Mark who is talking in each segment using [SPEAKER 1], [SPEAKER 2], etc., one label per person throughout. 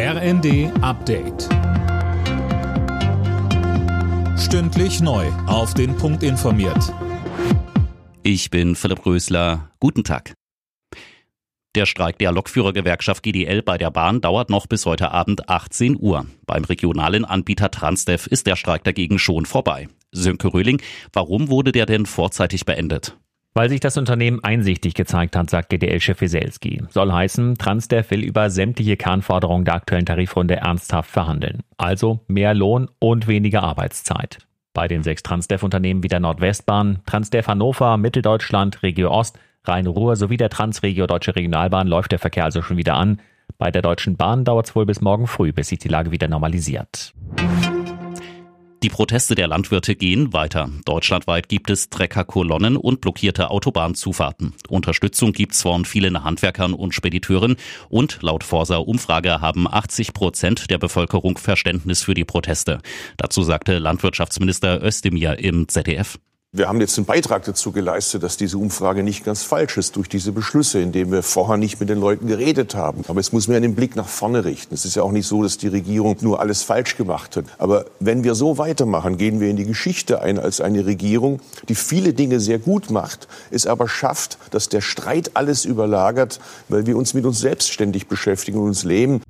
[SPEAKER 1] RND Update. Stündlich neu. Auf den Punkt informiert.
[SPEAKER 2] Ich bin Philipp Rösler. Guten Tag. Der Streik der Lokführergewerkschaft GDL bei der Bahn dauert noch bis heute Abend 18 Uhr. Beim regionalen Anbieter Transdev ist der Streik dagegen schon vorbei. Sönke Röhling, warum wurde der denn vorzeitig beendet?
[SPEAKER 3] Weil sich das Unternehmen einsichtig gezeigt hat, sagt GDL-Chef Wieselski. Soll heißen, Transdev will über sämtliche Kernforderungen der aktuellen Tarifrunde ernsthaft verhandeln. Also mehr Lohn und weniger Arbeitszeit. Bei den sechs Transdev-Unternehmen wie der Nordwestbahn, Transdev Hannover, Mitteldeutschland, Regio Ost, Rhein-Ruhr sowie der Transregio Deutsche Regionalbahn läuft der Verkehr also schon wieder an. Bei der Deutschen Bahn dauert es wohl bis morgen früh, bis sich die Lage wieder normalisiert.
[SPEAKER 2] Die Proteste der Landwirte gehen weiter. Deutschlandweit gibt es Treckerkolonnen und blockierte Autobahnzufahrten. Unterstützung gibt's von vielen Handwerkern und Spediteuren und laut Forsa Umfrage haben 80 Prozent der Bevölkerung Verständnis für die Proteste. Dazu sagte Landwirtschaftsminister Özdemir im ZDF.
[SPEAKER 4] Wir haben jetzt einen Beitrag dazu geleistet, dass diese Umfrage nicht ganz falsch ist durch diese Beschlüsse, indem wir vorher nicht mit den Leuten geredet haben. Aber es muss mehr den Blick nach vorne richten. Es ist ja auch nicht so, dass die Regierung nur alles falsch gemacht hat. Aber wenn wir so weitermachen, gehen wir in die Geschichte ein als eine Regierung, die viele Dinge sehr gut macht, es aber schafft, dass der Streit alles überlagert, weil wir uns mit uns selbstständig beschäftigen und uns leben.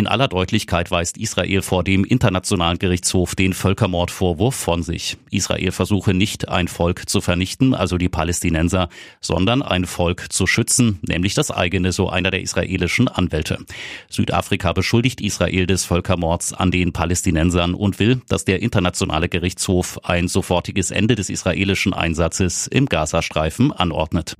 [SPEAKER 2] In aller Deutlichkeit weist Israel vor dem Internationalen Gerichtshof den Völkermordvorwurf von sich. Israel versuche nicht ein Volk zu vernichten, also die Palästinenser, sondern ein Volk zu schützen, nämlich das eigene, so einer der israelischen Anwälte. Südafrika beschuldigt Israel des Völkermords an den Palästinensern und will, dass der Internationale Gerichtshof ein sofortiges Ende des israelischen Einsatzes im Gazastreifen anordnet.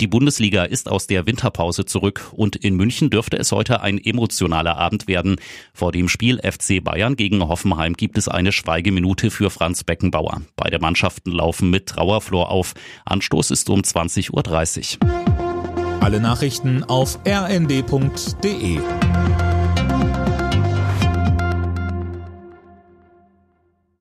[SPEAKER 2] Die Bundesliga ist aus der Winterpause zurück und in München dürfte es heute ein emotionaler Abend werden. Vor dem Spiel FC Bayern gegen Hoffenheim gibt es eine Schweigeminute für Franz Beckenbauer. Beide Mannschaften laufen mit Trauerflor auf. Anstoß ist um 20.30 Uhr.
[SPEAKER 1] Alle Nachrichten auf rnd.de